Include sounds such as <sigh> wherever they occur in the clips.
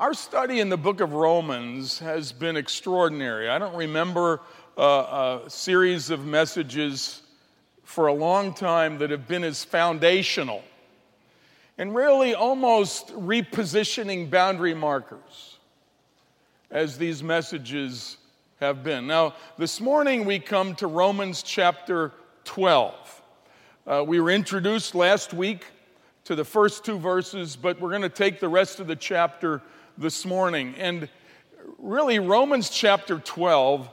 Our study in the book of Romans has been extraordinary. I don't remember uh, a series of messages for a long time that have been as foundational and really almost repositioning boundary markers as these messages have been. Now, this morning we come to Romans chapter 12. Uh, we were introduced last week to the first two verses, but we're going to take the rest of the chapter this morning. And really, Romans chapter 12.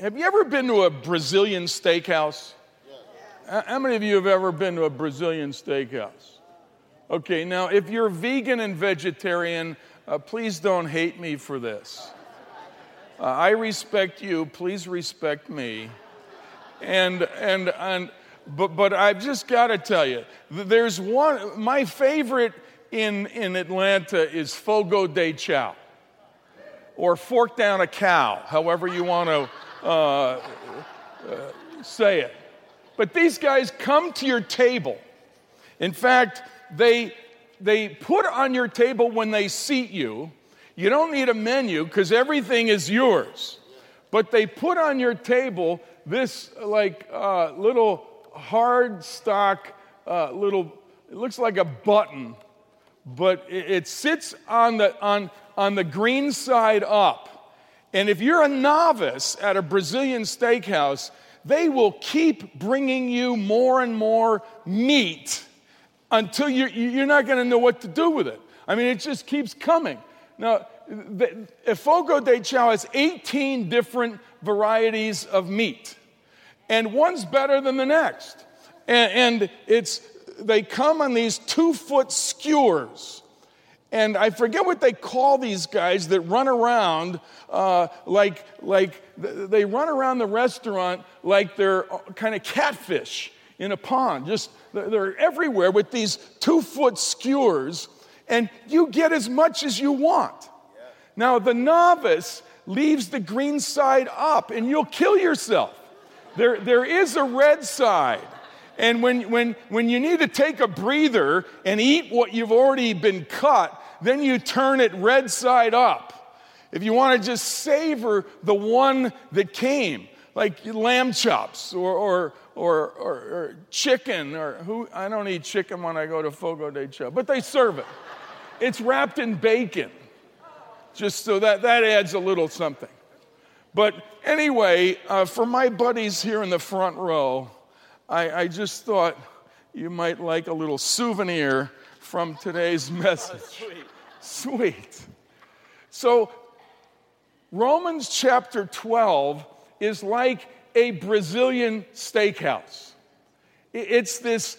Have you ever been to a Brazilian steakhouse? How many of you have ever been to a Brazilian steakhouse? Okay, now if you're vegan and vegetarian, uh, please don't hate me for this. Uh, I respect you, please respect me. And, and, and, but, but I've just got to tell you, there's one, my favorite in, in Atlanta is Fogo de Chao, or fork down a cow, however you want to uh, uh, say it. But these guys come to your table. In fact, they, they put on your table when they seat you. You don't need a menu because everything is yours. But they put on your table this like uh, little hard stock, uh, little, it looks like a button, but it, it sits on the, on, on the green side up. And if you're a novice at a Brazilian steakhouse, they will keep bringing you more and more meat until you're, you're not going to know what to do with it. I mean, it just keeps coming. Now, the, Fogo de Chao has 18 different varieties of meat, and one's better than the next. And, and it's, they come on these two foot skewers. And I forget what they call these guys that run around uh, like, like they run around the restaurant like they're kind of catfish in a pond. Just they're everywhere with these two foot skewers, and you get as much as you want. Now, the novice leaves the green side up, and you'll kill yourself. There, there is a red side. And when, when, when you need to take a breather and eat what you've already been cut, then you turn it red side up. If you want to just savor the one that came, like lamb chops or, or, or, or, or chicken, or who, I don't eat chicken when I go to Fogo de Chao, but they serve it. It's wrapped in bacon, just so that, that adds a little something. But anyway, uh, for my buddies here in the front row, I, I just thought you might like a little souvenir from today's <laughs> message. Sweet. sweet. So Romans chapter 12 is like a Brazilian steakhouse. It's this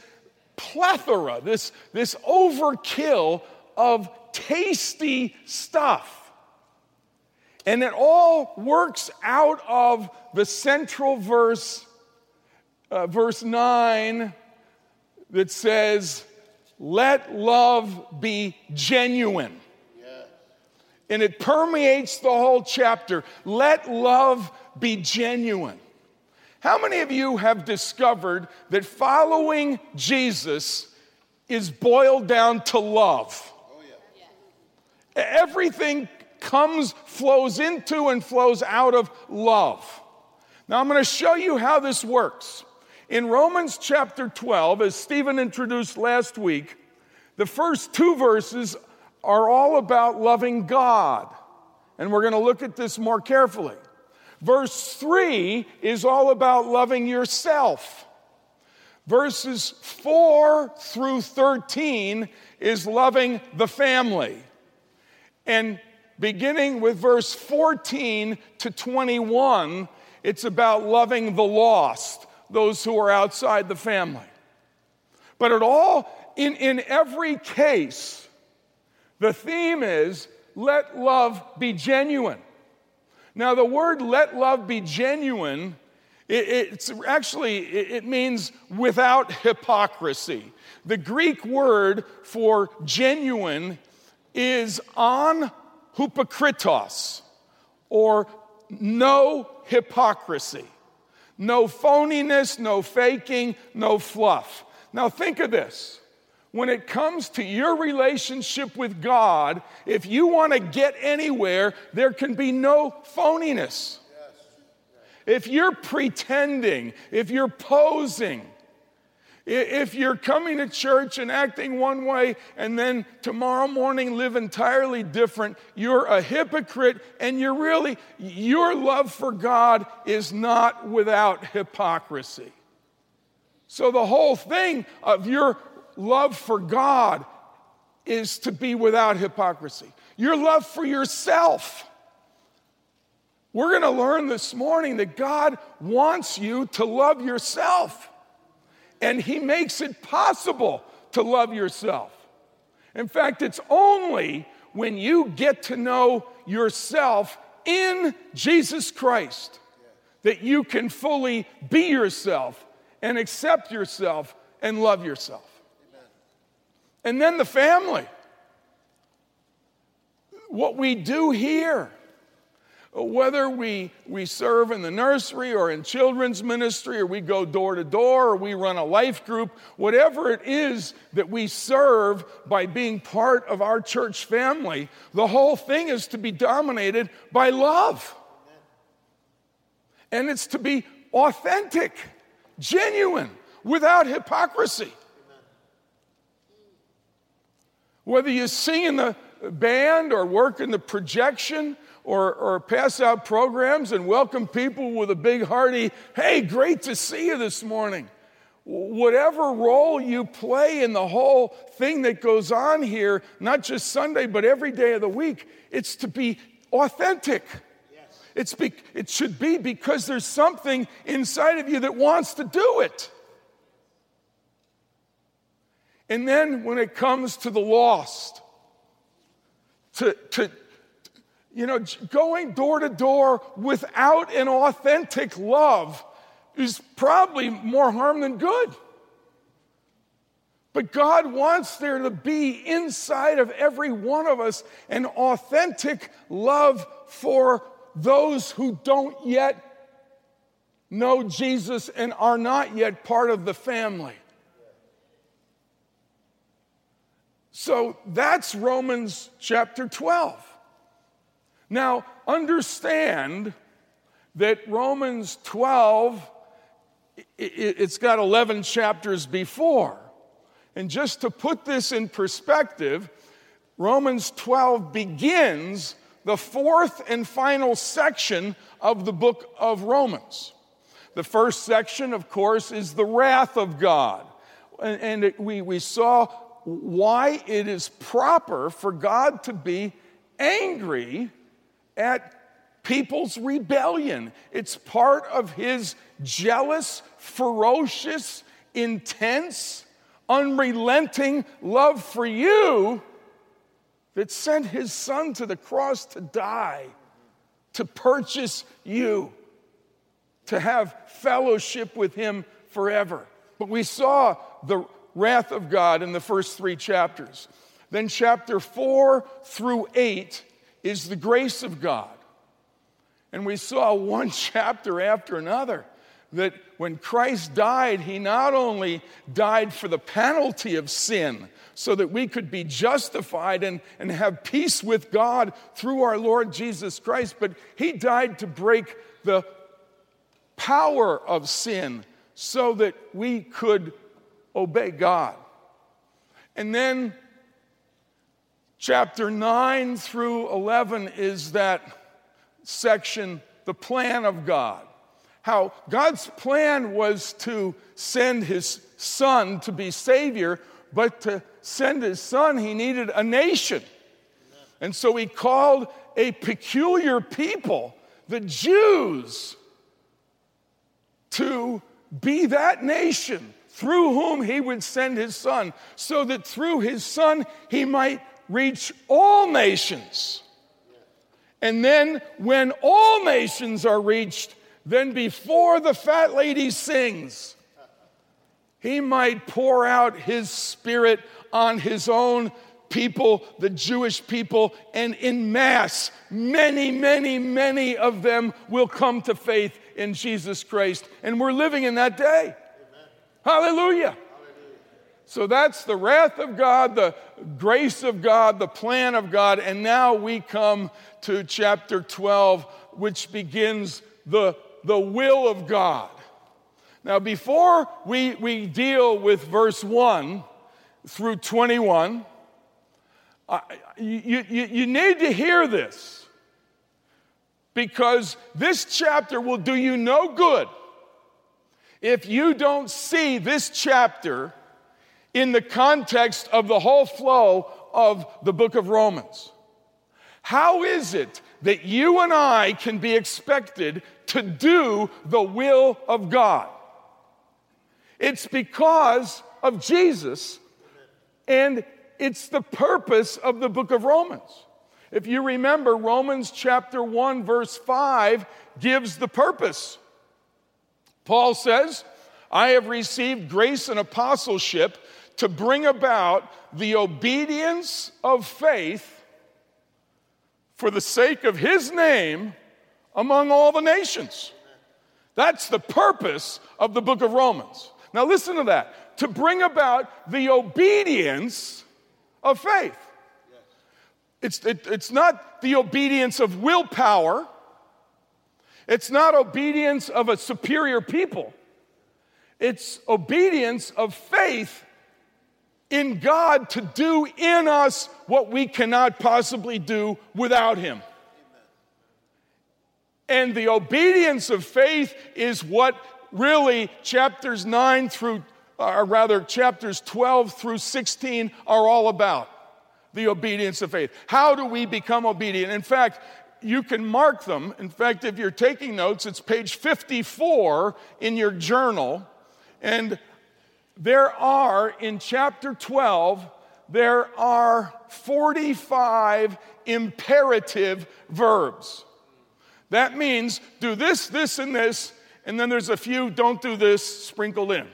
plethora, this, this overkill of tasty stuff. And it all works out of the central verse, uh, verse 9, that says, Let love be genuine and it permeates the whole chapter. Let love be genuine. How many of you have discovered that following Jesus is boiled down to love? Oh, yeah. Everything comes, flows into, and flows out of love. Now, I'm going to show you how this works. In Romans chapter 12, as Stephen introduced last week, the first two verses are all about loving God. And we're going to look at this more carefully. Verse 3 is all about loving yourself. Verses 4 through 13 is loving the family. And beginning with verse 14 to 21, it's about loving the lost, those who are outside the family. But at all, in, in every case, the theme is let love be genuine. Now, the word let love be genuine, it, it's actually, it, it means without hypocrisy. The Greek word for genuine is on hypokritos, or no hypocrisy. No phoniness, no faking, no fluff. Now, think of this when it comes to your relationship with God, if you want to get anywhere, there can be no phoniness. If you're pretending, if you're posing, if you're coming to church and acting one way and then tomorrow morning live entirely different, you're a hypocrite and you're really, your love for God is not without hypocrisy. So the whole thing of your love for God is to be without hypocrisy. Your love for yourself. We're going to learn this morning that God wants you to love yourself, and He makes it possible to love yourself. In fact, it's only when you get to know yourself in Jesus Christ that you can fully be yourself and accept yourself and love yourself. And then the family. What we do here, whether we, we serve in the nursery or in children's ministry, or we go door to door, or we run a life group, whatever it is that we serve by being part of our church family, the whole thing is to be dominated by love. And it's to be authentic, genuine, without hypocrisy. Whether you sing in the band or work in the projection or, or pass out programs and welcome people with a big hearty, hey, great to see you this morning. Whatever role you play in the whole thing that goes on here, not just Sunday, but every day of the week, it's to be authentic. It's be, it should be because there's something inside of you that wants to do it. And then when it comes to the lost, to, to you know, going door to door without an authentic love is probably more harm than good. But God wants there to be inside of every one of us an authentic love for those who don't yet know Jesus and are not yet part of the family. So that's Romans chapter 12. Now, understand that Romans 12, it's got 11 chapters before. And just to put this in perspective, Romans 12 begins the fourth and final section of the book of Romans. The first section, of course, is the wrath of God. And, we, we saw why it is proper for God to be angry at people's rebellion. It's part of his jealous, ferocious, intense, unrelenting love for you that sent his son to the cross to die, to purchase you, to have fellowship with him forever. But we saw the wrath of God in the first three chapters. Then, chapter four through eight is the grace of God. And we saw one <laughs> chapter after another that when Christ died, he not only died for the penalty of sin, so that we could be justified and, and have peace with God through our Lord Jesus Christ, but he died to break the power of sin so that we could obey God. And then chapter 9 through 11 is that section, the plan of God. How God's plan was to send his son to be Savior, but to send his son, he needed a nation. And so he called a peculiar people, the Jews, to be that nation through whom he would send his son, so that through his son he might reach all nations. And then, when all nations are reached, then before the fat lady sings, he might pour out his spirit on his own people, the Jewish people, and in mass, many, many, many of them will come to faith in Jesus Christ. And we're living in that day. Hallelujah. So that's the wrath of God, the grace of God, the plan of God. And now we come to chapter 12, which begins the, the will of God. Now, before we, we deal with verse 1 through 21, uh, you, you, you need to hear this because this chapter will do you no good if you don't see this chapter in the context of the whole flow of the book of Romans. How is it that you and I can be expected to do the will of God? It's because of Jesus, and it's the purpose of the book of Romans. If you remember, Romans chapter 1, verse 5 gives the purpose. Paul says, I have received grace and apostleship to bring about the obedience of faith for the sake of his name among all the nations. That's the purpose of the book of Romans. Now, listen to that to bring about the obedience of faith. It's, it, it's not the obedience of willpower, it's not obedience of a superior people, it's obedience of faith in God to do in us what we cannot possibly do without Him. And the obedience of faith is what really chapters 9 through, or rather, chapters 12 through 16 are all about. The obedience of faith. How do we become obedient? In fact, you can mark them. In fact, if you're taking notes, it's page 54 in your journal. And there are, in chapter 12, there are 45 imperative verbs. That means do this, this, and this, and then there's a few don't do this sprinkled in.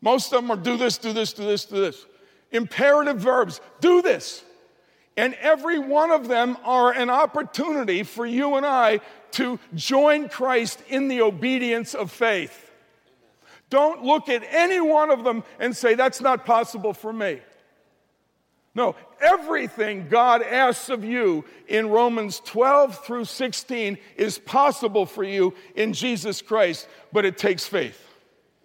Most of them are do this, do this, do this, do this. Imperative verbs, do this. And every one of them are an opportunity for you and I to join Christ in the obedience of faith. Don't look at any one of them and say, that's not possible for me. No, everything God asks of you in Romans 12 through 16 is possible for you in Jesus Christ, but it takes faith.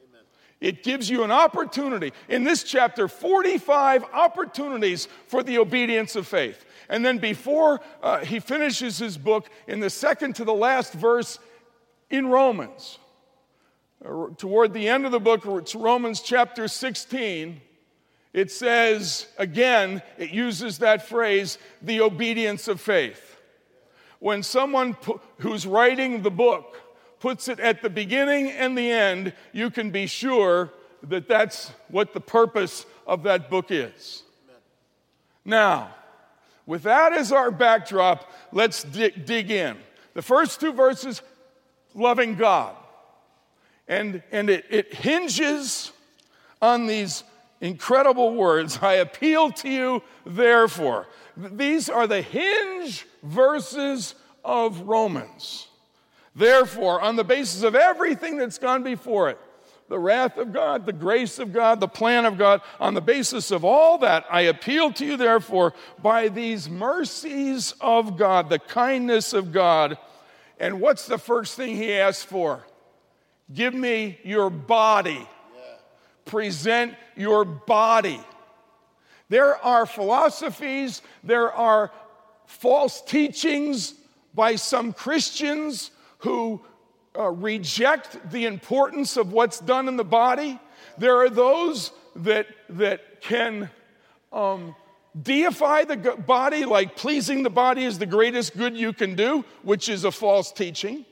Amen. It gives you an opportunity. In this chapter, 45 opportunities for the obedience of faith. And then before uh, he finishes his book, in the second to the last verse in Romans, toward the end of the book, it's Romans chapter 16, it says, again, it uses that phrase, the obedience of faith. When someone who's writing the book puts it at the beginning and the end, you can be sure that that's what the purpose of that book is. Now, with that as our backdrop, let's dig, dig in. The first two verses, loving God. And, and it, it hinges on these incredible words I appeal to you, therefore. These are the hinge verses of Romans. Therefore, on the basis of everything that's gone before it, the wrath of God, the grace of God, the plan of God, on the basis of all that, I appeal to you, therefore, by these mercies of God, the kindness of God. And what's the first thing he asks for? Give me your body. Present your body. There are philosophies, there are false teachings by some Christians who uh, reject the importance of what's done in the body. There are those that, that can um, deify the body, like pleasing the body is the greatest good you can do, which is a false teaching.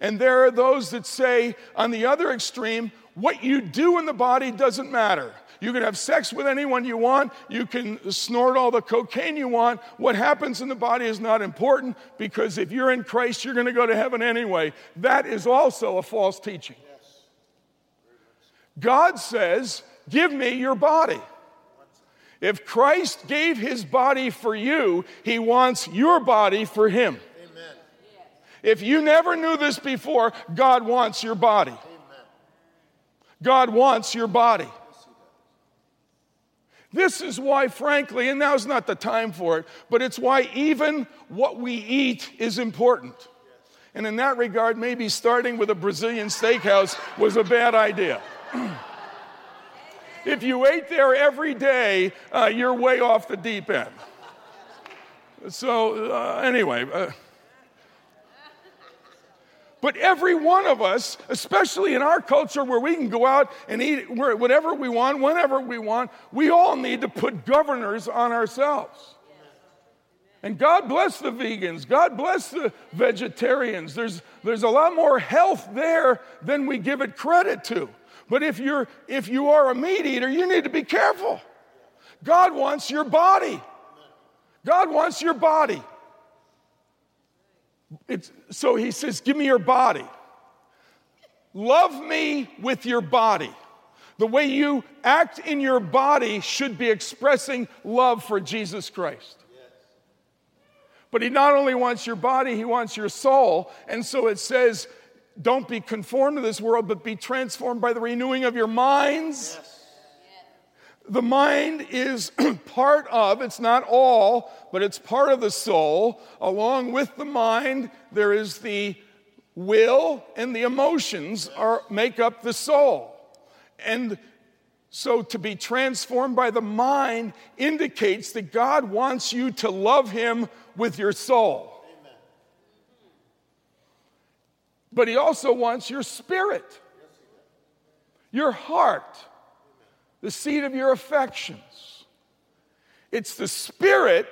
And there are those that say, on the other extreme, what you do in the body doesn't matter. You can have sex with anyone you want. You can snort all the cocaine you want. What happens in the body is not important because if you're in Christ, you're going to go to heaven anyway. That is also a false teaching. God says, Give me your body. If Christ gave his body for you, he wants your body for him. If you never knew this before, God wants your body. God wants your body. This is why, frankly, and now's not the time for it, but it's why even what we eat is important. And in that regard, maybe starting with a Brazilian steakhouse was a bad idea. <clears throat> if you ate there every day, uh, you're way off the deep end. So, uh, anyway. Uh, but every one of us, especially in our culture where we can go out and eat whatever we want, whenever we want, we all need to put governors on ourselves. And God bless the vegans. God bless the vegetarians. There's, there's a lot more health there than we give it credit to. But if, you're, if you are a meat eater, you need to be careful. God wants your body. God wants your body. It's, so he says, Give me your body. Love me with your body. The way you act in your body should be expressing love for Jesus Christ. But he not only wants your body, he wants your soul. And so it says, don't be conformed to this world, but be transformed by the renewing of your minds. Yes. The mind is <clears throat> part of, it's not all, but it's part of the soul. Along with the mind, there is the will and the emotions are, make up the soul. And so to be transformed by the mind indicates that God wants you to love Him with your soul. But He also wants your spirit, your heart the seat of your affections. It's the spirit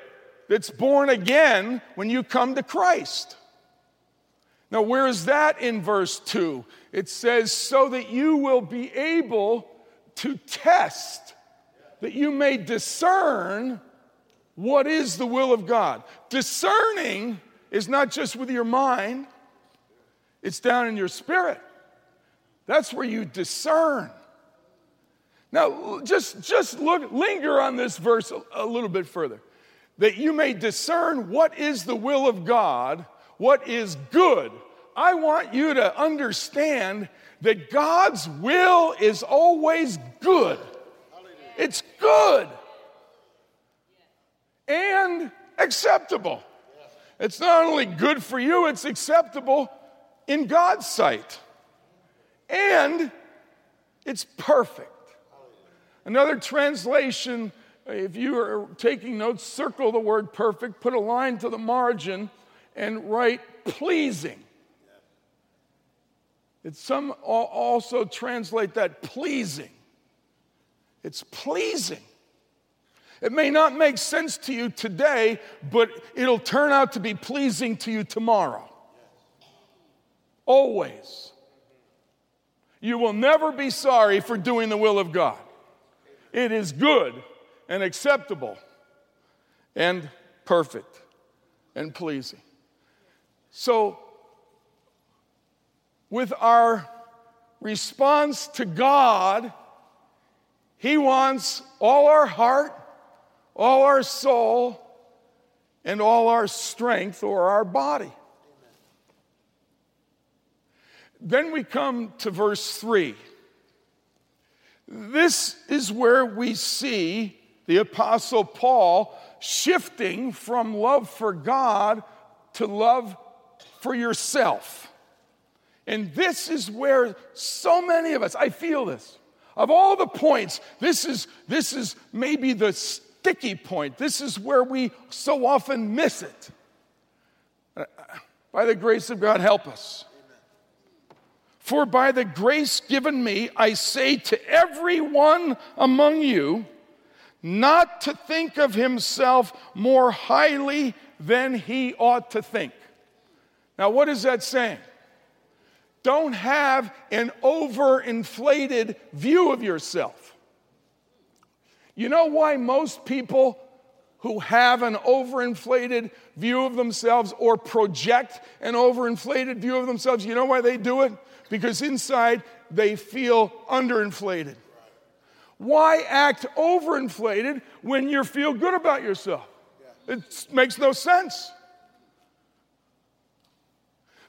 that's born again when you come to Christ. Now, where is that in verse 2? It says, so that you will be able to test, that you may discern what is the will of God. Discerning is not just with your mind, it's down in your spirit. That's where you discern. Now, just, just look, linger on this verse a, a little bit further. That you may discern what is the will of God, what is good. I want you to understand that God's will is always good. It's good and acceptable. It's not only good for you, it's acceptable in God's sight. And it's perfect. Another translation, if you are taking notes, circle the word perfect, put a line to the margin, and write pleasing. It's some also translate that pleasing. It's pleasing. It may not make sense to you today, but it'll turn out to be pleasing to you tomorrow. Always. You will never be sorry for doing the will of God. It is good and acceptable and perfect and pleasing. So, with our response to God, He wants all our heart, all our soul, and all our strength or our body. Then we come to verse 3. This is where we see the Apostle Paul shifting from love for God to love for yourself. And this is where so many of us, I feel this. Of all the points, this is, this is maybe the sticky point. This is where we so often miss it. Uh, by the grace of God, help us. For by the grace given me, I say to everyone among you, not to think of himself more highly than he ought to think. Now, what is that saying? Don't have an overinflated view of yourself. You know why most people who have an overinflated view of themselves or project an overinflated view of themselves, you know why they do it? Because inside they feel underinflated. Why act overinflated when you feel good about yourself? It makes no sense.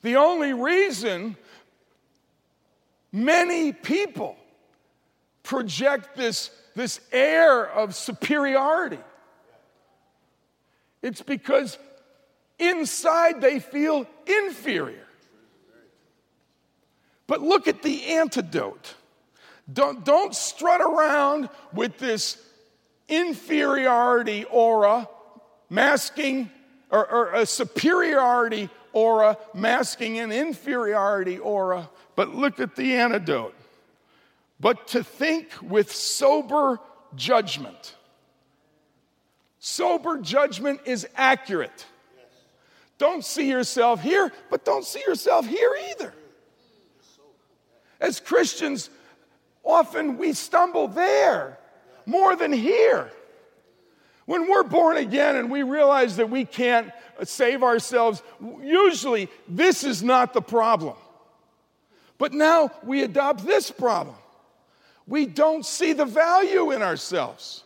The only reason many people project this this air of superiority. It's because inside they feel inferior. But look at the antidote. Don't, don't strut around with this inferiority aura masking, or, or a superiority aura masking an inferiority aura. But look at the antidote. But to think with sober judgment. Sober judgment is accurate. Don't see yourself here, but don't see yourself here either. As Christians, often we stumble there more than here. When we're born again and we realize that we can't save ourselves, usually this is not the problem. But now we adopt this problem. We don't see the value in ourselves.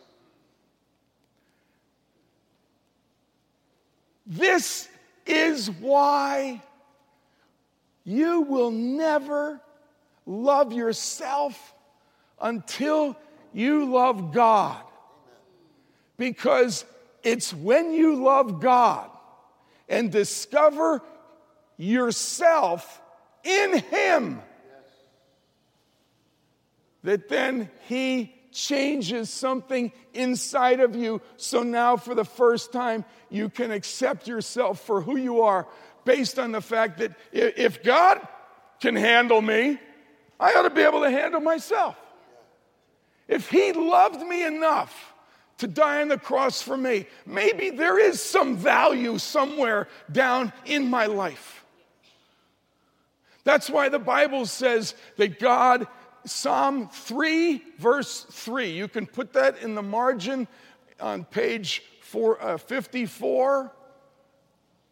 This is why you will never love yourself until you love God. Because it's when you love God and discover yourself in Him that then He changes something inside of you. So now, for the first time, you can accept yourself for who you are based on the fact that if God can handle me, I ought to be able to handle myself. If He loved me enough to die on the cross for me, maybe there is some value somewhere down in my life. That's why the Bible says that God Psalm 3, verse 3. You can put that in the margin on page four, uh, 54,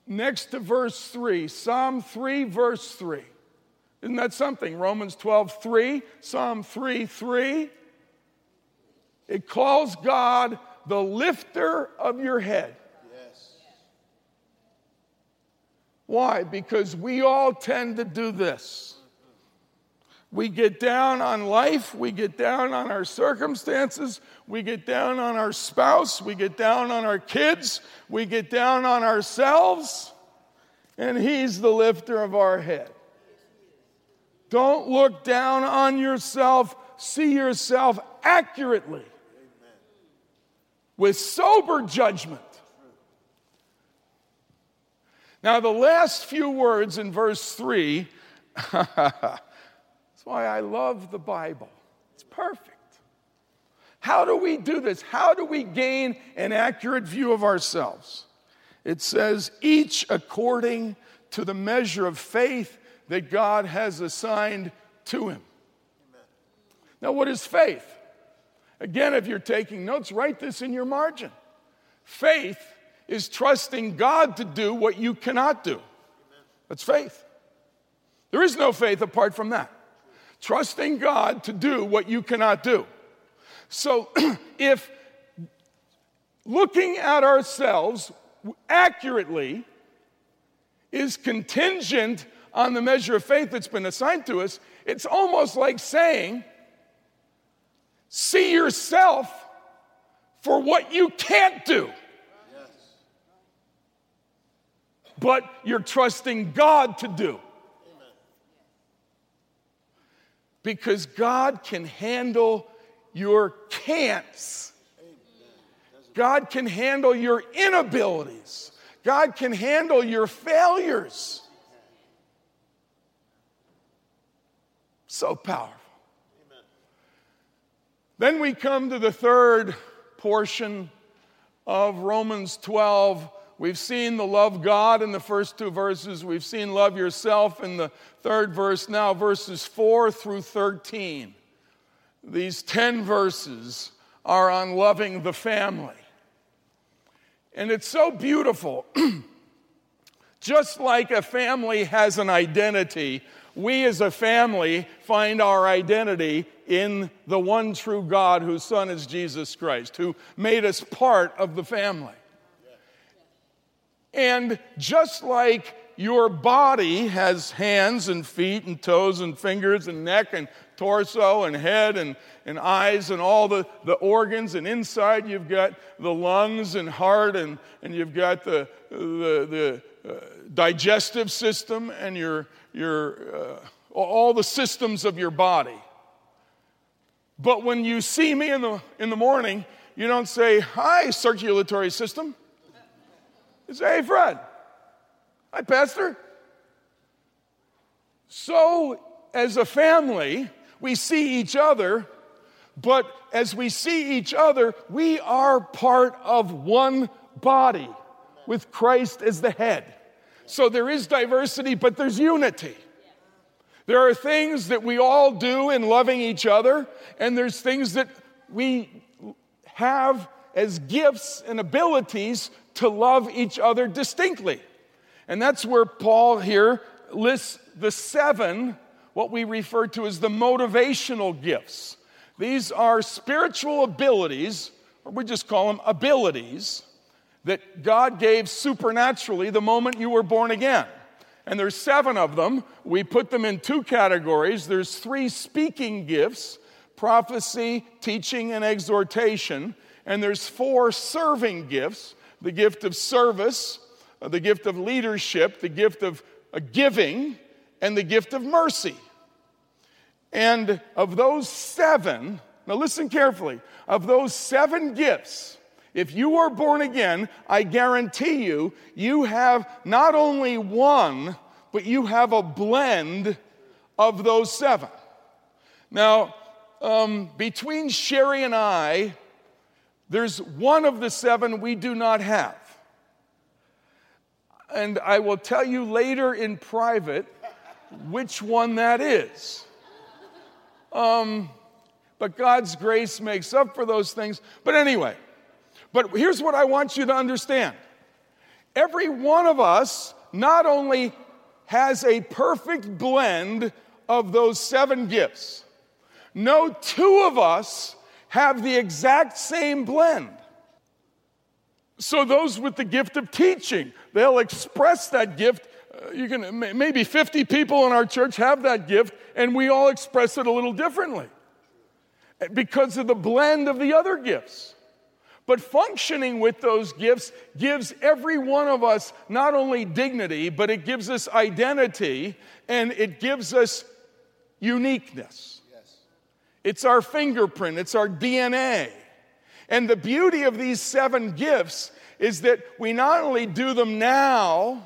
next to verse 3. Psalm 3, verse 3. Isn't that something? Romans 12, 3, Psalm 3, 3. It calls God the lifter of your head. Yes. Why? Because we all tend to do this. We get down on life, we get down on our circumstances, we get down on our spouse, we get down on our kids, we get down on ourselves, and He's the lifter of our head. Don't look down on yourself, see yourself accurately with sober judgment. Now, the last few words in verse 3 <laughs> That's why I love the Bible. It's perfect. How do we do this? How do we gain an accurate view of ourselves? It says, each according to the measure of faith that God has assigned to him. Now, what is faith? Again, if you're taking notes, write this in your margin. Faith is trusting God to do what you cannot do. That's faith. There is no faith apart from that trusting God to do what you cannot do. So <clears throat> if looking at ourselves accurately is contingent on the measure of faith that's been assigned to us, it's almost like saying, see yourself for what you can't do. But you're trusting God to do. because God can handle your can'ts. God can handle your inabilities. God can handle your failures. So powerful. Then we come to the third portion of Romans 12 We've seen the love God in the first two verses. We've seen love yourself in the third verse. Now, verses 4 through 13. These 10 verses are on loving the family. And it's so beautiful. <clears throat> Just like a family has an identity, we as a family find our identity in the one true God whose Son is Jesus Christ, who made us part of the family. And just like your body has hands and feet and toes and fingers and neck and torso and head and, and eyes and all the, the organs. And inside you've got the lungs and heart, and, and you've got the, the, the uh, digestive system and your, your, uh, all the systems of your body. But when you see me in the, in the morning, you don't say, Hi, circulatory system. You say, Hey, Fred. Hi, Pastor. So, as a family, we see each other, but as we see each other, we are part of one body with Christ as the head. So there is diversity, but there's unity. There are things that we all do in loving each other, and there's things that we have as gifts and abilities to love each other distinctly. And that's where Paul here lists the seven, what we refer to as the motivational gifts. These are spiritual abilities, or we just call them abilities, that God gave supernaturally the moment you were born again and there's seven of them. We put them in two categories. There's three speaking gifts prophecy, teaching, and exhortation. And there's four serving gifts the gift of service, uh, the gift of leadership, the gift of uh, giving, and the gift of mercy. And of those seven, now listen carefully, of those seven gifts, if you are born again, I guarantee you, you have not only one, but you have a blend of those seven. Now, um, between Sherry and I, there's one of the seven we do not have. And I will tell you later in private which one that is. Um, but God's grace makes up for those things. But anyway, but here's what I want you to understand every one of us not only has a perfect blend of those seven gifts, no two of us have the exact same blend. So, those with the gift of teaching, they'll express that gift. Uh, you can maybe 50 people in our church have that gift, and we all express it a little differently because of the blend of the other gifts. But functioning with those gifts gives every one of us not only dignity, but it gives us identity and it gives us uniqueness. Yes. It's our fingerprint, it's our DNA. And the beauty of these seven gifts is that we not only do them now,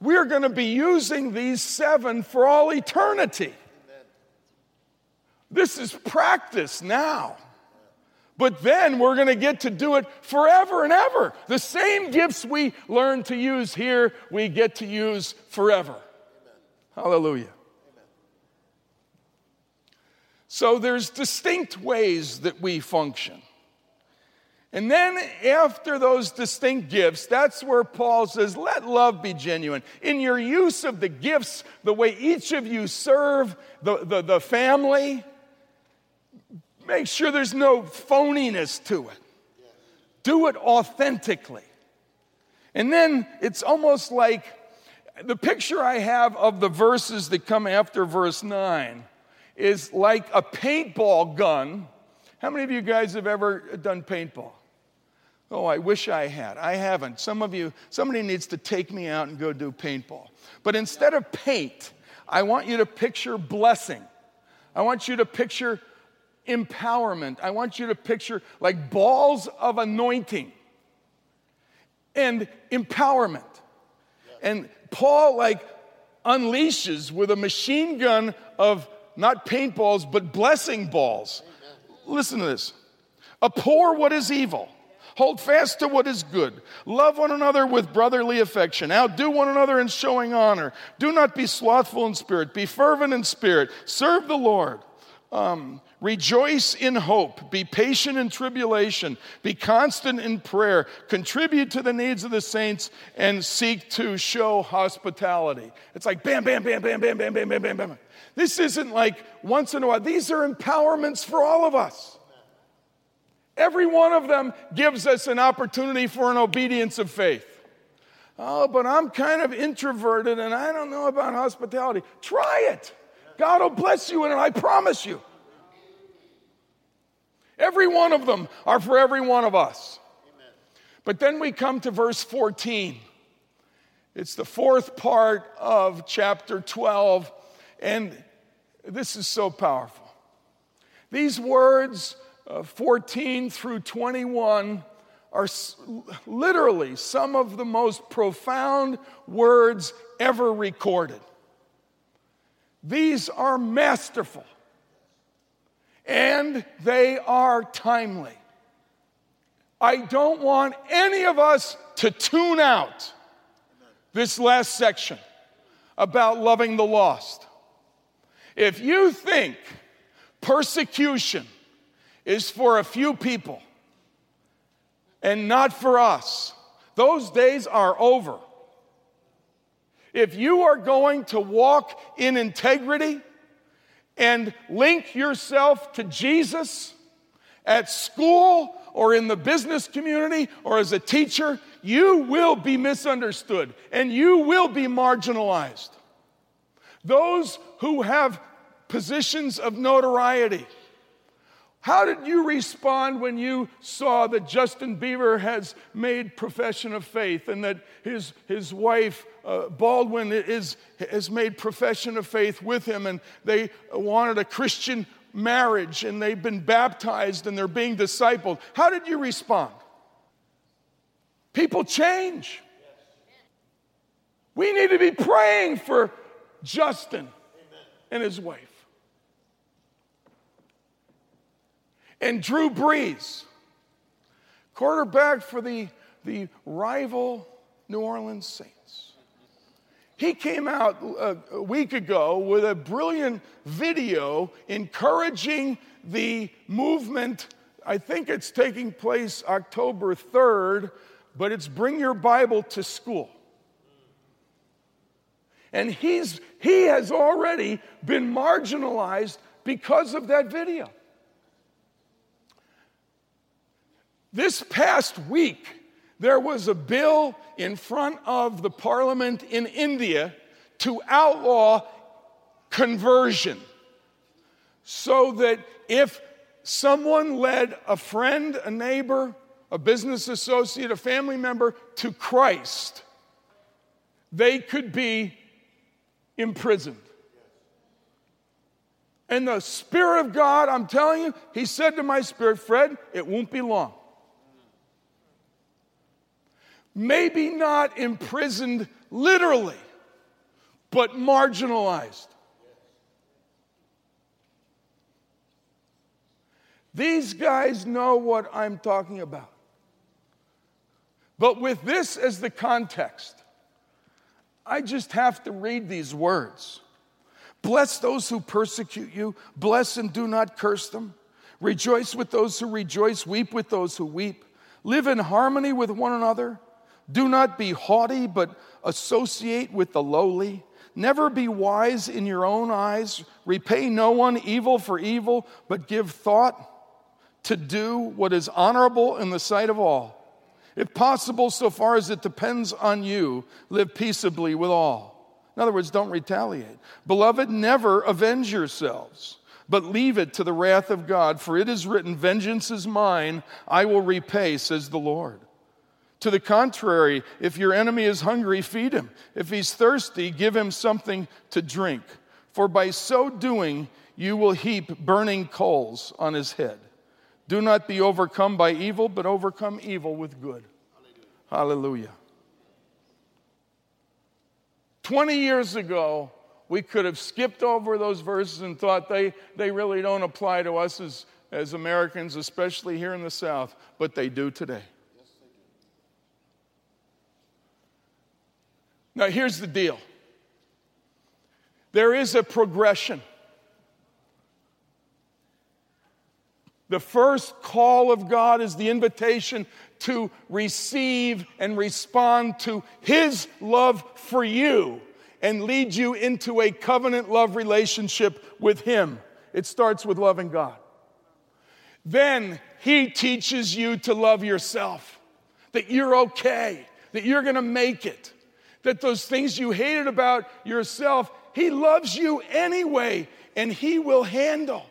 we're going to be using these seven for all eternity. Amen. This is practice now. But then we're going to get to do it forever and ever. The same gifts we learn to use here, we get to use forever. Amen. Hallelujah. Amen. So there's distinct ways that we function. And then after those distinct gifts, that's where Paul says, let love be genuine. In your use of the gifts, the way each of you serve the, the, the family, Make sure there's no phoniness to it. Do it authentically. And then it's almost like the picture I have of the verses that come after verse 9 is like a paintball gun. How many of you guys have ever done paintball? Oh, I wish I had. I haven't. Some of you, somebody needs to take me out and go do paintball. But instead of paint, I want you to picture blessing. I want you to picture empowerment. I want you to picture like balls of anointing and empowerment. And Paul, like, unleashes with a machine gun of not paintballs, but blessing balls. Listen to this abhor what is evil. Hold fast to what is good. Love one another with brotherly affection. Outdo one another in showing honor. Do not be slothful in spirit. Be fervent in spirit. Serve the Lord. Um, rejoice in hope. Be patient in tribulation. Be constant in prayer. Contribute to the needs of the saints and seek to show hospitality. It's like bam, bam, bam, bam, bam, bam, bam, bam, bam, bam. This isn't like once in a while. These are empowerments for all of us. Every one of them gives us an opportunity for an obedience of faith. Oh, but I'm kind of introverted and I don't know about hospitality. Try it. God will bless you in it, I promise you. Every one of them are for every one of us. Amen. But then we come to verse 14. It's the fourth part of chapter 12, and this is so powerful. These words, uh, 14 through 21, are literally some of the most profound words ever recorded. These are masterful and they are timely. I don't want any of us to tune out this last section about loving the lost. If you think persecution is for a few people and not for us, those days are over. If you are going to walk in integrity and link yourself to Jesus at school or in the business community or as a teacher, you will be misunderstood and you will be marginalized. Those who have positions of notoriety. How did you respond when you saw that Justin Bieber has made profession of faith and that his, his wife, uh, Baldwin, is, has made profession of faith with him and they wanted a Christian marriage and they've been baptized and they're being discipled? How did you respond? People change. We need to be praying for Justin and his wife. And Drew Brees, quarterback for the, the rival New Orleans Saints. He came out a, a week ago with a brilliant video encouraging the movement. I think it's taking place October 3rd, but it's Bring Your Bible to School. And he's, he has already been marginalized because of that video. This past week, there was a bill in front of the parliament in India to outlaw conversion so that if someone led a friend, a neighbor, a business associate, a family member to Christ, they could be imprisoned. And the Spirit of God, I'm telling you, He said to my spirit, Fred, it won't be long maybe not imprisoned literally, but marginalized. These guys know what I'm talking about. But with this as the context, I just have to read these words. Bless those who persecute you, bless and do not curse them. Rejoice with those who rejoice, weep with those who weep. Live in harmony with one another. Do not be haughty, but associate with the lowly. Never be wise in your own eyes. Repay no one evil for evil, but give thought to do what is honorable in the sight of all. If possible, so far as it depends on you, live peaceably with all. In other words, don't retaliate. Beloved, never avenge yourselves, but leave it to the wrath of God, for it is written, Vengeance is mine, I will repay, says the Lord. To the contrary, if your enemy is hungry, feed him. If he's thirsty, give him something to drink. For by so doing, you will heap burning coals on his head. Do not be overcome by evil, but overcome evil with good. Hallelujah. Hallelujah. 20 years ago, we could have skipped over those verses and thought they, they really don't apply to us as, as Americans, especially here in the South, but they do today. Now, here's the deal there is a progression. The first call of God is the invitation to receive and respond to His love for you and lead you into a covenant love relationship with Him. It starts with loving God. Then He teaches you to love yourself, that you're okay, that you're gonna make it that those things you hated about yourself, He loves you anyway. and He will handle.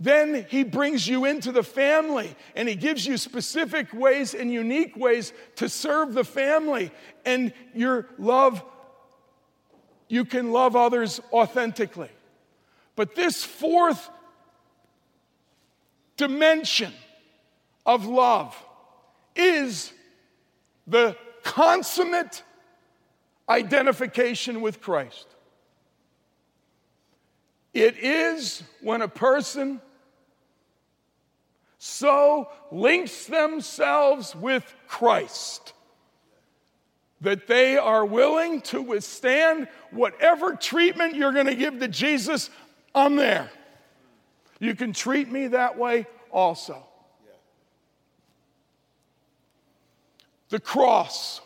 Then he brings you into the family and he gives you specific ways and unique ways to serve the family. And your love, you can love others authentically. But this fourth dimension of love is the consummate identification with Christ. It is when a person so links themselves with Christ that they are willing to withstand whatever treatment you're going to give to Jesus. I'm there. You can treat me that way also. The cross.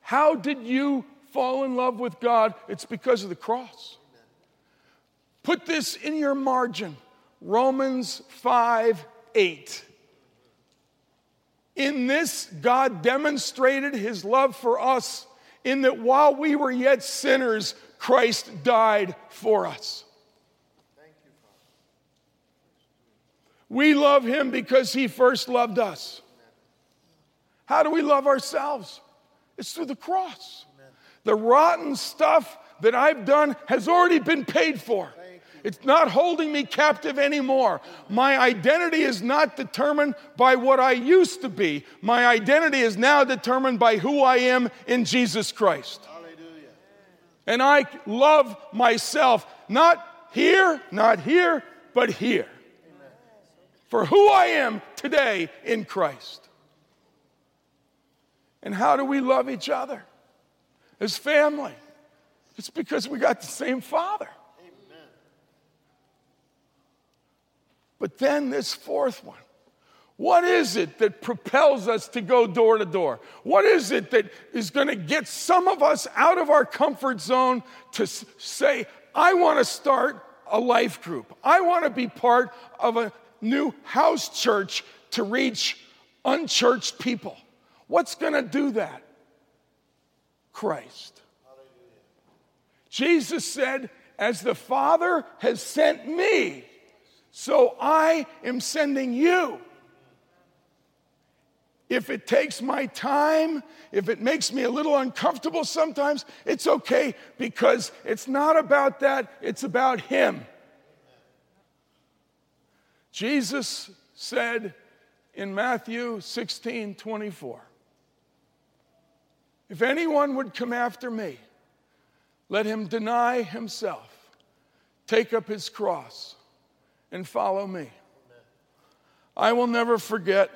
How did you fall in love with God? It's because of the cross. Put this in your margin. Romans 5 8. In this, God demonstrated his love for us in that while we were yet sinners, Christ died for us. We love him because he first loved us. How do we love ourselves? It's through the cross. The rotten stuff that I've done has already been paid for. It's not holding me captive anymore. My identity is not determined by what I used to be. My identity is now determined by who I am in Jesus Christ. Hallelujah. And I love myself, not here, not here, but here. Amen. For who I am today in Christ. And how do we love each other? As family. It's because we got the same Father. Amen. But then this fourth one. What is it that propels us to go door to door? What is it that is going to get some of us out of our comfort zone to say, I want to start a life group? I want to be part of a new house church to reach unchurched people. What's going to do that? Christ. Jesus said, As the Father has sent me, so I am sending you. If it takes my time, if it makes me a little uncomfortable sometimes, it's okay because it's not about that, it's about Him. Jesus said in Matthew 16 24, If anyone would come after me, let him deny himself, take up his cross and follow me. I will never forget.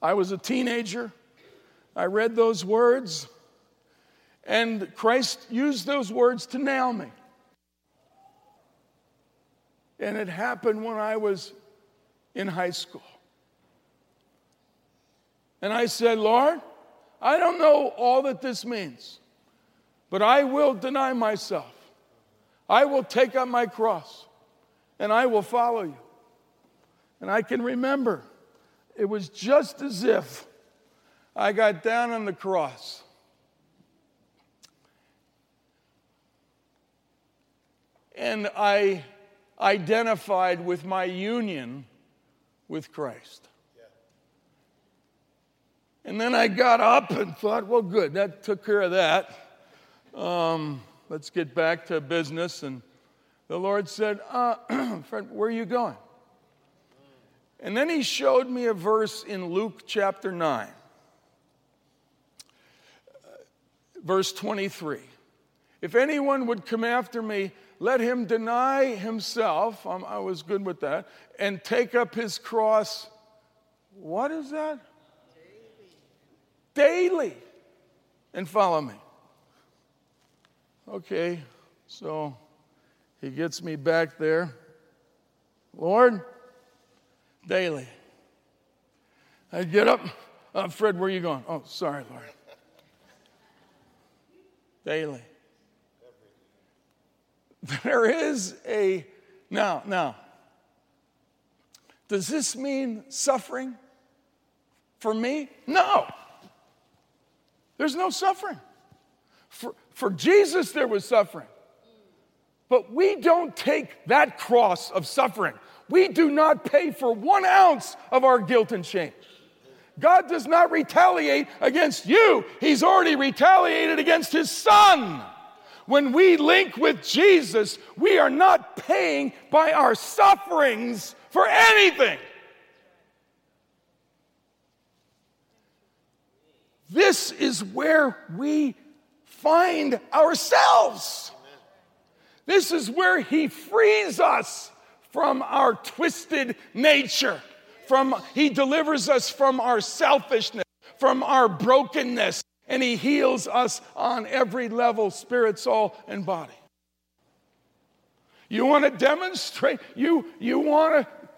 I was a teenager. I read those words, and Christ used those words to nail me. And it happened when I was in high school. And I said, Lord, I don't know all that this means, but I will deny myself. I will take up my cross and I will follow you. And I can remember it was just as if I got down on the cross. And I identified with my union with Christ. And then I got up and thought, well, good, that took care of that. Um, let's get back to business and the Lord said, uh, <clears throat> Fred, where are you going? And then he showed me a verse in Luke chapter 9, verse 23. If anyone would come after me, let him deny himself. I was good with that. And take up his cross. What is that? Daily. And follow me. Okay, so he gets me back there. Lord, daily. I get up. Uh, Fred, where are you going? Oh, sorry, Lord. Daily. There is a. Now, now. Does this mean suffering for me? No. There's no suffering. For, for Jesus, there was suffering. But we don't take that cross of suffering. We do not pay for one ounce of our guilt and shame. God does not retaliate against you, He's already retaliated against His Son. When we link with Jesus, we are not paying by our sufferings for anything. This is where we find ourselves. This is where He frees us from our twisted nature. From, he delivers us from our selfishness, from our brokenness, and He heals us on every level spirit, soul, and body. You want to demonstrate, you, you want to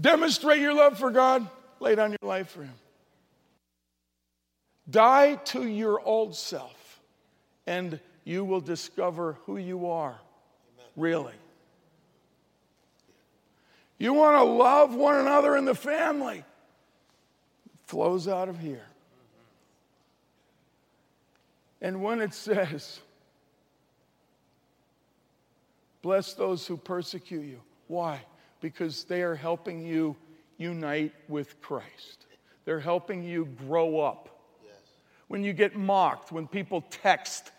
demonstrate your love for God? Lay down your life for Him. Die to your old self, and you will discover who you are, really. You want to love one another in the family. It flows out of here. And when it says, bless those who persecute you, why? Because they are helping you unite with Christ. They're helping you grow up. When you get mocked, when people text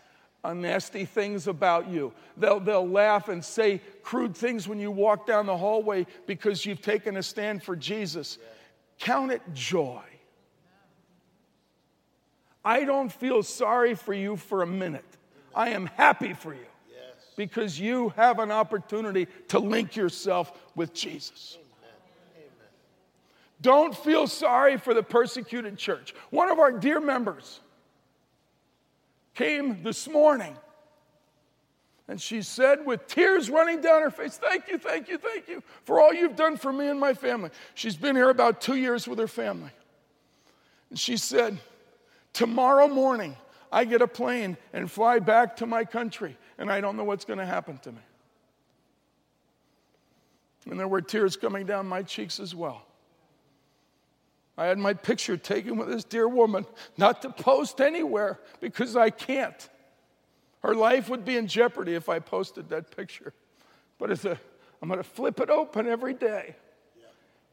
nasty things about you. They'll, they'll laugh and say crude things when you walk down the hallway because you've taken a stand for Jesus. Count it joy. I don't feel sorry for you for a minute. I am happy for you because you have an opportunity to link yourself with Jesus. Don't feel sorry for the persecuted church. One of our dear members, came this morning. And she said, with tears running down her face, Thank you, thank you, thank you for all you've done for me and my family. She's been here about two years with her family. And she said, Tomorrow morning, I get a plane and fly back to my country, and I don't know what's going to happen to me. And there were tears coming down my cheeks as well. I had my picture taken with this dear woman, not to post anywhere because I can't. Her life would be in jeopardy if I posted that picture. But it's a, I'm going to flip it open every day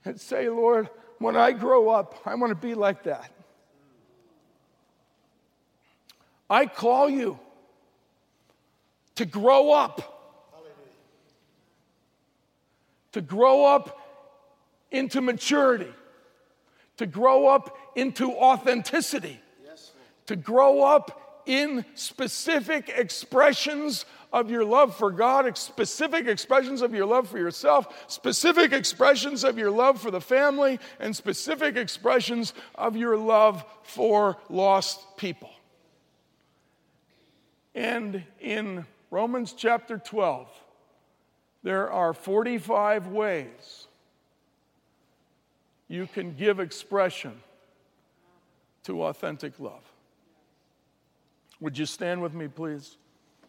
and say, Lord, when I grow up, I want to be like that. I call you to grow up. To grow up into maturity to grow up into authenticity, yes, to grow up in specific expressions of your love for God, specific expressions of your love for yourself, specific expressions of your love for the family, and specific expressions of your love for lost people. And in Romans chapter 12, there are 45 ways you can give expression to authentic love. Would you stand with me, please?